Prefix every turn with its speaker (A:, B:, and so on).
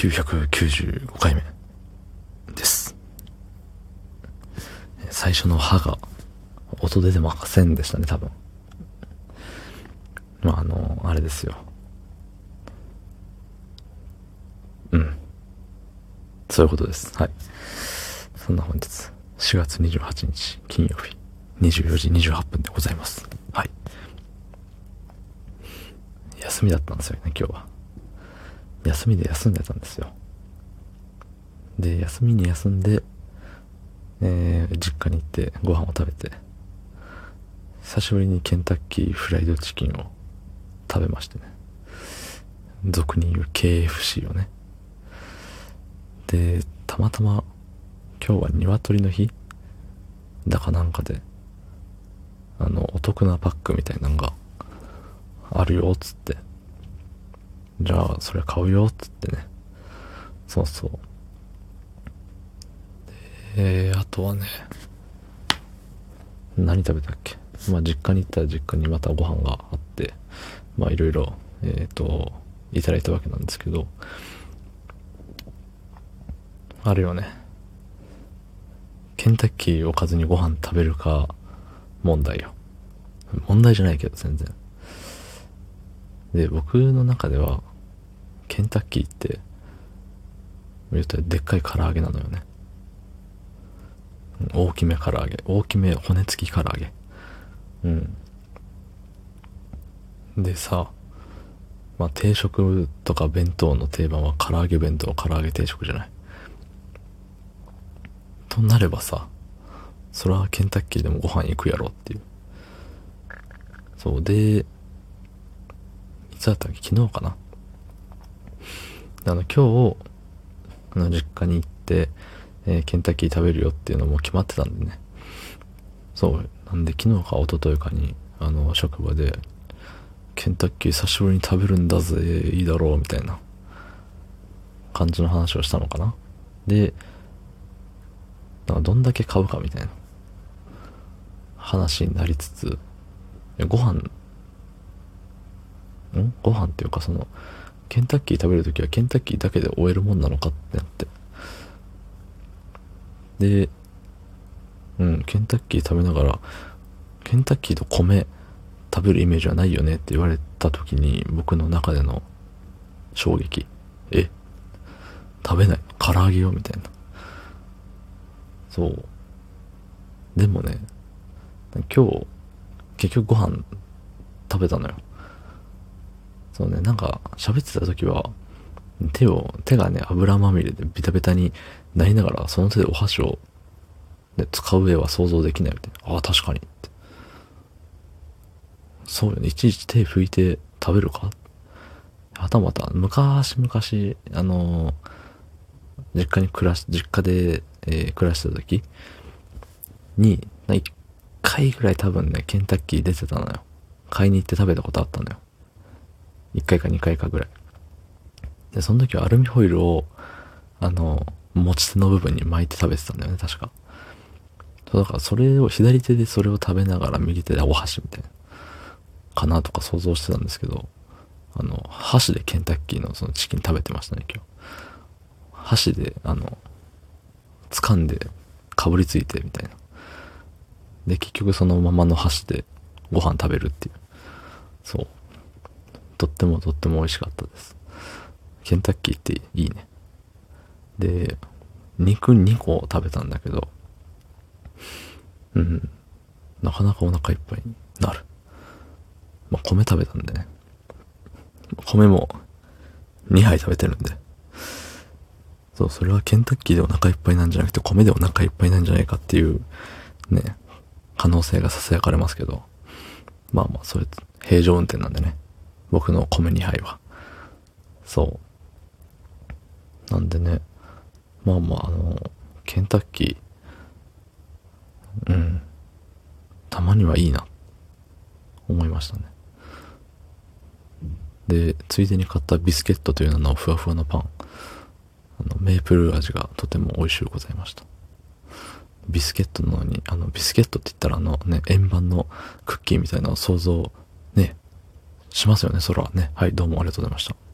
A: 995回目です。最初の歯が音出てませんでしたね、多分。まあ、あの、あれですよ。うん。そういうことです。はい。そんな本日、4月28日金曜日、24時28分でございます。はい。休みだったんですよね、今日は。休みで休んでたんですよ。で、休みに休んで、えー、実家に行ってご飯を食べて、久しぶりにケンタッキーフライドチキンを食べましてね。俗に言う KFC をね。で、たまたま今日は鶏の日だかなんかで、あの、お得なパックみたいなのがあるよ、つって。じゃあ、それ買うよ、つってね。そうそう。で、あとはね、何食べたっけ？まあ、実家に行ったら実家にまたご飯があって、まあ、いろいろ、えっ、と、いただいたわけなんですけど、あるよね。ケンタッキーおかずにご飯食べるか問題よ。問題じゃないけど、全然。で、僕の中では、ケンタッキーって、言うたらでっかい唐揚げなのよね。大きめ唐揚げ。大きめ骨付き唐揚げ。うん。でさ、まあ定食とか弁当の定番は唐揚げ弁当、唐揚げ定食じゃない。となればさ、それはケンタッキーでもご飯行くやろっていう。そうで、いつだったっけ？昨日かな？あの、今日、あの、実家に行って、えーケンタッキー食べるよっていうのも決まってたんでね。そう。なんで昨日か一昨日かに、あの、職場で、ケンタッキー久しぶりに食べるんだぜ、いいだろう、みたいな感じの話をしたのかな。で、なんかどんだけ買うかみたいな話になりつつ、ご飯、ん？ご飯っていうかその、ケンタッキー食べるときはケンタッキーだけで終えるもんなのかってなって。で、うん、ケンタッキー食べながら、ケンタッキーと米食べるイメージはないよねって言われたときに、僕の中での衝撃。え？食べない唐揚げよみたいな。そう。でもね、今日、結局ご飯食べたのよ。そうね、なんか喋ってた時は、手を、手がね、油まみれでベタベタになりながら、その手でお箸を、ね、使う上は想像できないみたいな。ああ、確かにって。そうよね、いちいち手拭いて食べるか？はたまた、昔々、あの実家に暮らし、実家で、えー暮らしてた時に、一回ぐらい多分ね、ケンタッキー出てたのよ。買いに行って食べたことあったのよ。一回か二回かぐらい。で、その時はアルミホイルを、あの、持ち手の部分に巻いて食べてたんだよね、確か。そう、だからそれを、左手でそれを食べながら右手でお箸みたいな、かなとか想像してたんですけど、あの、箸でケンタッキーのそのチキン食べてましたね、今日。箸で、あの、掴んで、かぶりついて、みたいな。で、結局そのままの箸でご飯食べるっていう。そう。とってもとっても美味しかったです。ケンタッキーっていいね。で、肉2個食べたんだけど、うん、なかなかお腹いっぱいになる。まあ、米食べたんでね。米も2杯食べてるんで。そう、それはケンタッキーでお腹いっぱいなんじゃなくて、米でお腹いっぱいなんじゃないかっていう、ね、可能性が囁かれますけど、まあまあ、それ、平常運転なんでね。僕の米2杯は。そう。なんでね、まあまあ、あの、ケンタッキー、うん、たまにはいいな、思いましたね。で、ついでに買ったビスケットという名のふわふわのパン。あの、メープル味がとても美味しゅうございました。ビスケットなのに、あの、ビスケットって言ったらあのね、円盤のクッキーみたいなのを想像、しますよね、それはね。はい、どうもありがとうございました。